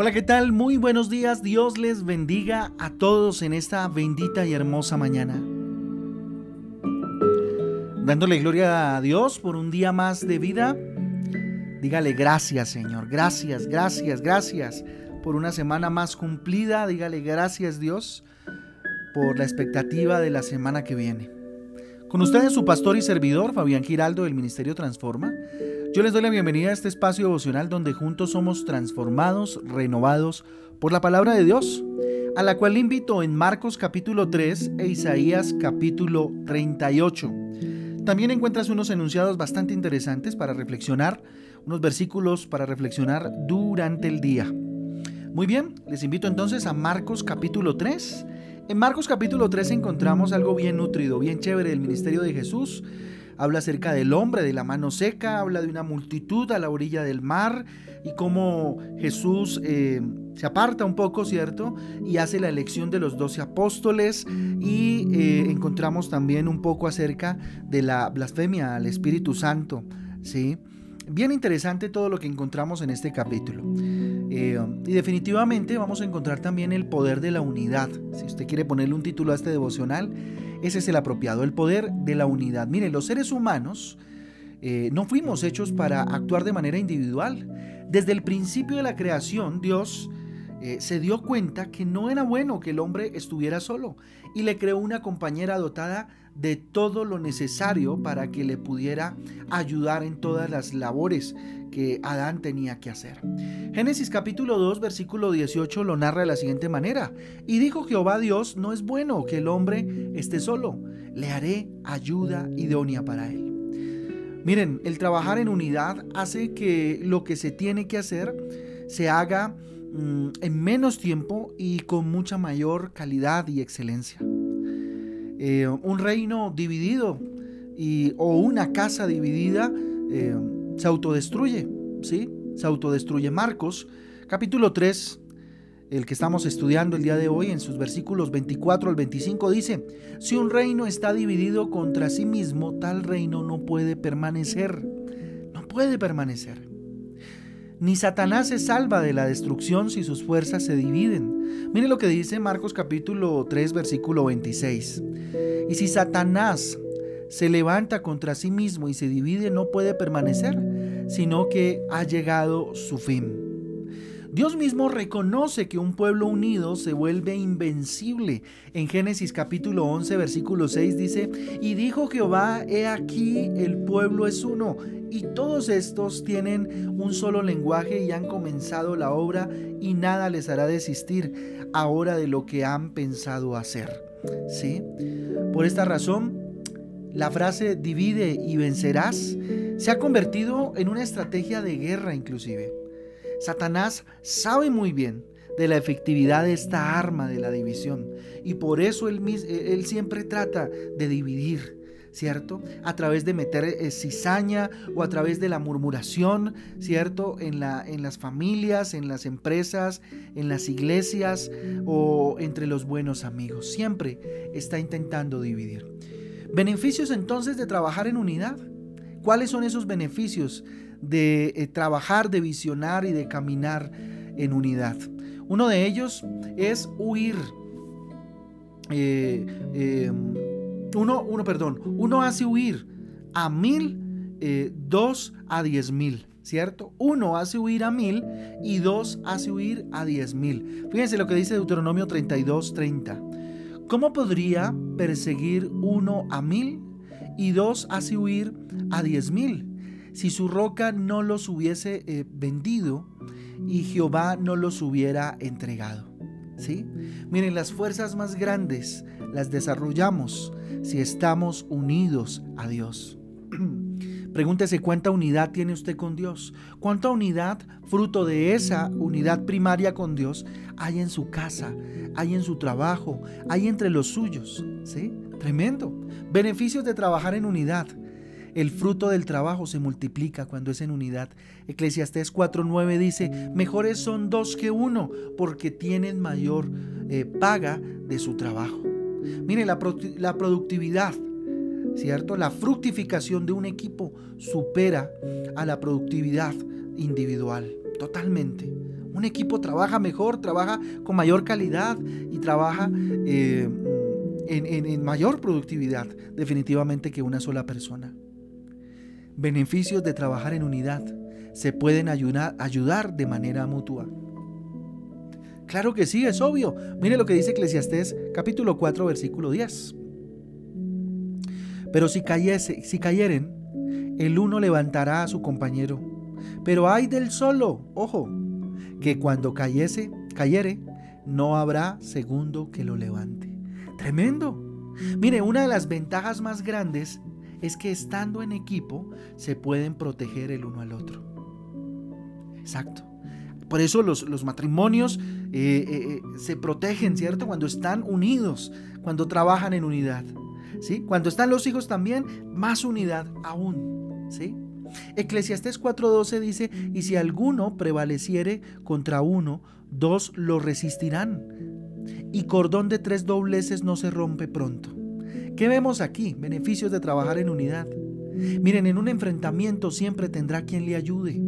Hola, ¿qué tal? Muy buenos días. Dios les bendiga a todos en esta bendita y hermosa mañana. Dándole gloria a Dios por un día más de vida. Dígale gracias, Señor. Gracias, gracias, gracias por una semana más cumplida. Dígale gracias, Dios, por la expectativa de la semana que viene. Con ustedes su pastor y servidor, Fabián Giraldo del Ministerio Transforma. Yo les doy la bienvenida a este espacio devocional donde juntos somos transformados, renovados por la palabra de Dios, a la cual invito en Marcos capítulo 3 e Isaías capítulo 38. También encuentras unos enunciados bastante interesantes para reflexionar, unos versículos para reflexionar durante el día. Muy bien, les invito entonces a Marcos capítulo 3. En Marcos capítulo 3 encontramos algo bien nutrido, bien chévere del ministerio de Jesús habla acerca del hombre de la mano seca, habla de una multitud a la orilla del mar y cómo Jesús eh, se aparta un poco, ¿cierto? Y hace la elección de los doce apóstoles y eh, encontramos también un poco acerca de la blasfemia al Espíritu Santo, ¿sí? Bien interesante todo lo que encontramos en este capítulo. Eh, y definitivamente vamos a encontrar también el poder de la unidad. Si usted quiere ponerle un título a este devocional, ese es el apropiado, el poder de la unidad. Mire, los seres humanos eh, no fuimos hechos para actuar de manera individual. Desde el principio de la creación, Dios eh, se dio cuenta que no era bueno que el hombre estuviera solo y le creó una compañera dotada de todo lo necesario para que le pudiera ayudar en todas las labores que Adán tenía que hacer. Génesis capítulo 2 versículo 18 lo narra de la siguiente manera. Y dijo Jehová Dios, no es bueno que el hombre esté solo, le haré ayuda idónea para él. Miren, el trabajar en unidad hace que lo que se tiene que hacer se haga mm, en menos tiempo y con mucha mayor calidad y excelencia. Eh, un reino dividido y, o una casa dividida eh, se autodestruye, ¿sí? Se autodestruye. Marcos, capítulo 3, el que estamos estudiando el día de hoy, en sus versículos 24 al 25, dice, si un reino está dividido contra sí mismo, tal reino no puede permanecer, no puede permanecer. Ni Satanás se salva de la destrucción si sus fuerzas se dividen. Mire lo que dice Marcos capítulo 3 versículo 26. Y si Satanás se levanta contra sí mismo y se divide, no puede permanecer, sino que ha llegado su fin. Dios mismo reconoce que un pueblo unido se vuelve invencible. En Génesis capítulo 11, versículo 6 dice, y dijo Jehová, he aquí el pueblo es uno, y todos estos tienen un solo lenguaje y han comenzado la obra, y nada les hará desistir ahora de lo que han pensado hacer. ¿Sí? Por esta razón, la frase divide y vencerás se ha convertido en una estrategia de guerra inclusive. Satanás sabe muy bien de la efectividad de esta arma de la división y por eso él, él siempre trata de dividir, ¿cierto? A través de meter eh, cizaña o a través de la murmuración, ¿cierto? En, en las familias, en las empresas, en las iglesias o entre los buenos amigos. Siempre está intentando dividir. Beneficios entonces de trabajar en unidad. ¿Cuáles son esos beneficios de eh, trabajar, de visionar y de caminar en unidad? Uno de ellos es huir. Eh, em, uno, uno, perdón, uno hace huir a mil, eh, dos a diez mil. ¿cierto? Uno hace huir a mil y dos hace huir a diez mil. Fíjense lo que dice Deuteronomio 32, 30. ¿Cómo podría perseguir uno a mil y dos hace huir a diez mil? Si su roca no los hubiese eh, vendido y Jehová no los hubiera entregado. ¿Sí? Miren, las fuerzas más grandes las desarrollamos si estamos unidos a Dios. Pregúntese cuánta unidad tiene usted con Dios. ¿Cuánta unidad, fruto de esa unidad primaria con Dios, hay en su casa, hay en su trabajo, hay entre los suyos? ¿Sí? Tremendo. Beneficios de trabajar en unidad. El fruto del trabajo se multiplica cuando es en unidad. Eclesiastés 4.9 dice, mejores son dos que uno porque tienen mayor eh, paga de su trabajo. Mire, la, la productividad ¿cierto? La fructificación de un equipo supera a la productividad individual, totalmente. Un equipo trabaja mejor, trabaja con mayor calidad y trabaja eh, en, mayor productividad definitivamente que una sola persona. Beneficios de trabajar en unidad. Se pueden ayudar, ayudar de manera mutua. Claro que sí, es obvio. Mire lo que dice Eclesiastés capítulo 4 versículo 10. Pero si, cayese, si cayeren, el uno levantará a su compañero. Pero hay del solo, ojo, que cuando cayese, cayere, no habrá segundo que lo levante. Tremendo. Mire, una de las ventajas más grandes es que estando en equipo se pueden proteger el uno al otro. Exacto. Por eso los, matrimonios eh, eh, eh, se protegen, ¿cierto? Cuando están unidos, cuando trabajan en unidad. ¿sí? Cuando están los hijos también, más unidad aún. ¿sí? Eclesiastés 4:12 dice, y si alguno prevaleciere contra uno, dos lo resistirán. Y cordón de tres dobleces no se rompe pronto. ¿Qué vemos aquí? Beneficios de trabajar en unidad. Miren, en un enfrentamiento siempre tendrá quien le ayude.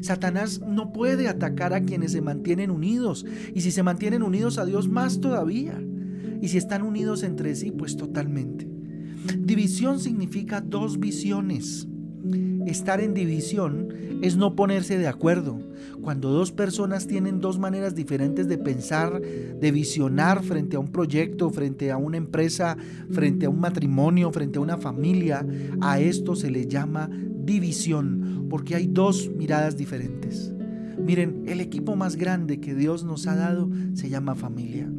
Satanás no puede atacar a quienes se mantienen unidos. Y si se mantienen unidos a Dios, más todavía. Y si están unidos entre sí, pues totalmente. División significa dos visiones. Estar en división es no ponerse de acuerdo. Cuando dos personas tienen dos maneras diferentes de pensar, de visionar frente a un proyecto, frente a una empresa, frente a un matrimonio, frente a una familia, a esto se le llama división, porque hay dos miradas diferentes. Miren, el equipo más grande que Dios nos ha dado se llama familia.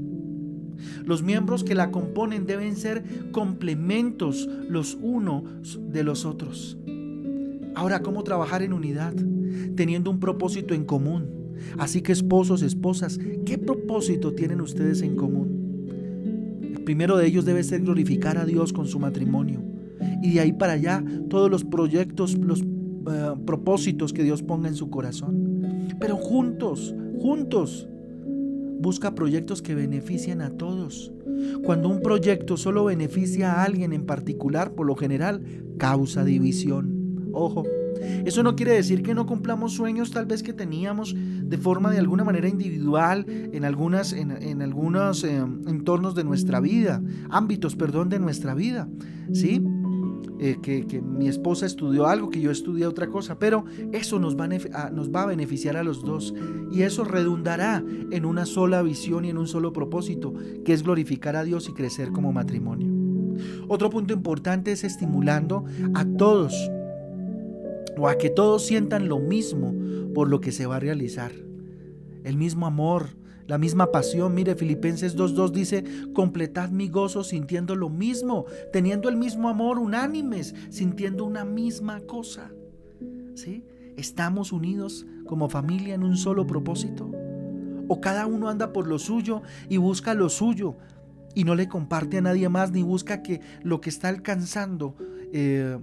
Los miembros que la componen deben ser complementos los unos de los otros. Ahora, ¿cómo trabajar en unidad? Teniendo un propósito en común. Así que esposos, esposas, ¿qué propósito tienen ustedes en común? El primero de ellos debe ser glorificar a Dios con su matrimonio. Y de ahí para allá todos los proyectos, los eh, propósitos que Dios ponga en su corazón. Pero juntos, juntos, busca proyectos que beneficien a todos. Cuando un proyecto solo beneficia a alguien en particular, por lo general, causa división. Ojo, eso no quiere decir que no cumplamos sueños tal vez que teníamos de forma de alguna manera individual en, algunas, en, algunos eh, entornos de nuestra vida, ámbitos, perdón, de nuestra vida. ¿Sí? Eh, que, mi esposa estudió algo, que yo estudié otra cosa, pero eso nos va, a, nos va a beneficiar a los dos y eso redundará en una sola visión y en un solo propósito, que es glorificar a Dios y crecer como matrimonio. Otro punto importante es estimulando a todos o a que todos sientan lo mismo por lo que se va a realizar. El mismo amor, la misma pasión. Mire, Filipenses 2.2 dice, completad mi gozo sintiendo lo mismo, teniendo el mismo amor, unánimes, sintiendo una misma cosa. ¿Sí? ¿Estamos unidos como familia en un solo propósito? ¿O cada uno anda por lo suyo y busca lo suyo y no le comparte a nadie más ni busca que lo que está alcanzando eh,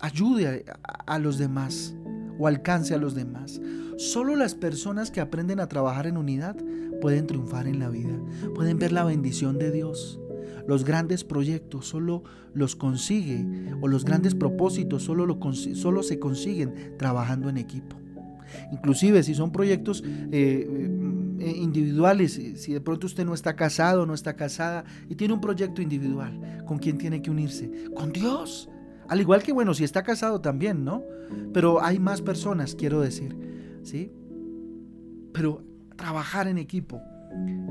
ayude a los demás o alcance a los demás? Solo las personas que aprenden a trabajar en unidad pueden triunfar en la vida, pueden ver la bendición de Dios. Los grandes proyectos solo los consigue, o los grandes propósitos solo, lo, solo se consiguen trabajando en equipo. Inclusive si son proyectos eh, eh, individuales, si de pronto usted no está casado, no está casada y tiene un proyecto individual, ¿con quién tiene que unirse? Con Dios. Al igual que, bueno, si está casado también, ¿no? Pero hay más personas, quiero decir. ¿sí? Pero trabajar en equipo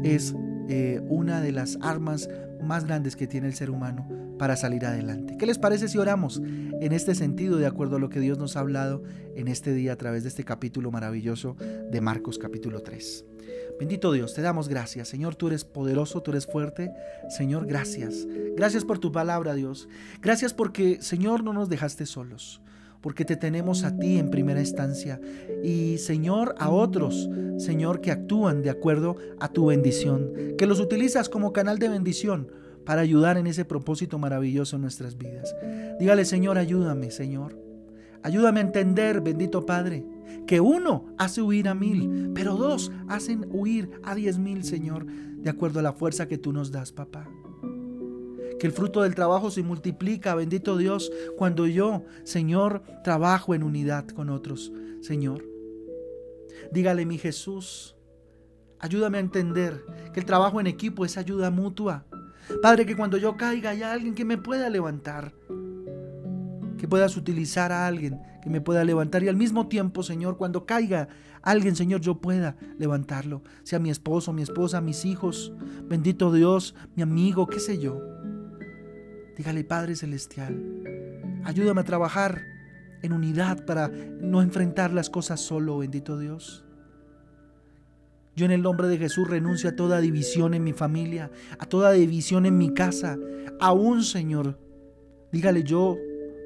es eh, una de las armas más grandes que tiene el ser humano para salir adelante. ¿Qué les parece si oramos en este sentido, de acuerdo a lo que Dios nos ha hablado en este día a través de este capítulo maravilloso de Marcos capítulo 3? Bendito Dios, te damos gracias. Señor, tú eres poderoso, tú eres fuerte. Señor, gracias. Gracias por tu palabra, Dios. Gracias porque, Señor, no nos dejaste solos porque te tenemos a ti en primera instancia y Señor a otros, Señor, que actúan de acuerdo a tu bendición, que los utilizas como canal de bendición para ayudar en ese propósito maravilloso en nuestras vidas. Dígale, Señor, ayúdame, Señor. Ayúdame a entender, bendito Padre, que uno hace huir a mil, pero dos hacen huir a diez mil, Señor, de acuerdo a la fuerza que tú nos das, papá que el fruto del trabajo se multiplica, bendito Dios, cuando yo, Señor, trabajo en unidad con otros, Señor. Dígale, mi Jesús, ayúdame a entender que el trabajo en equipo es ayuda mutua. Padre, que cuando yo caiga haya alguien que me pueda levantar. Que puedas utilizar a alguien que me pueda levantar y al mismo tiempo, Señor, cuando caiga alguien, Señor, yo pueda levantarlo. Sea mi esposo, mi esposa, mis hijos. Bendito Dios, mi amigo, qué sé yo. Dígale, Padre Celestial, ayúdame a trabajar en unidad para no enfrentar las cosas solo, bendito Dios. Yo en el nombre de Jesús renuncio a toda división en mi familia, a toda división en mi casa. Aún, Señor, dígale yo,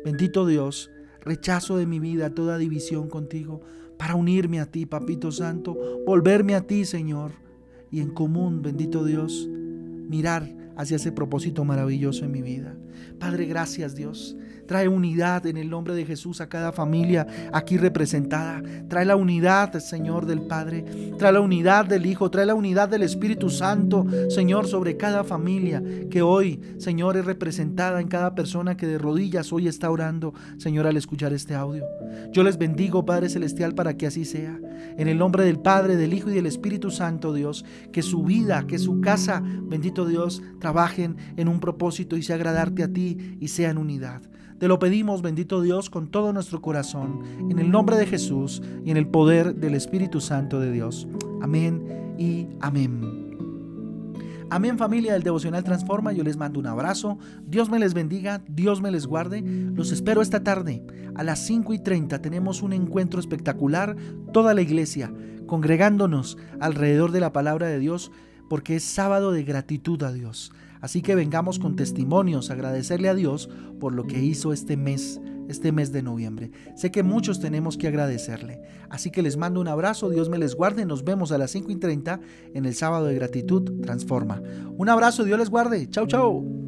bendito Dios, rechazo de mi vida toda división contigo para unirme a ti, Papito Santo, volverme a ti, Señor, y en común, bendito Dios, mirar hacia ese propósito maravilloso en mi vida. Padre, gracias Dios. Trae unidad en el nombre de Jesús a cada familia aquí representada. Trae la unidad, Señor, del Padre. Trae la unidad del Hijo. Trae la unidad del Espíritu Santo, Señor, sobre cada familia que hoy, Señor, es representada en cada persona que de rodillas hoy está orando, Señor, al escuchar este audio. Yo les bendigo, Padre Celestial, para que así sea. En el nombre del Padre, del Hijo y del Espíritu Santo, Dios, que su vida, que su casa, bendito Dios, trabajen en un propósito y se agradarte a ti y sea en unidad. Te lo pedimos, bendito Dios, con todo nuestro corazón, en el nombre de Jesús y en el poder del Espíritu Santo de Dios. Amén y amén. Amén familia del Devocional Transforma, yo les mando un abrazo, Dios me les bendiga, Dios me les guarde, los espero esta tarde a las 5 y 30, tenemos un encuentro espectacular, toda la iglesia, congregándonos alrededor de la palabra de Dios, porque es sábado de gratitud a Dios. Así que vengamos con testimonios, agradecerle a Dios por lo que hizo este mes, este mes de noviembre. Sé que muchos tenemos que agradecerle. Así que les mando un abrazo, Dios me les guarde, nos vemos a las 5 y 30 en el sábado de gratitud Transforma. Un abrazo, Dios les guarde. Chau, chau.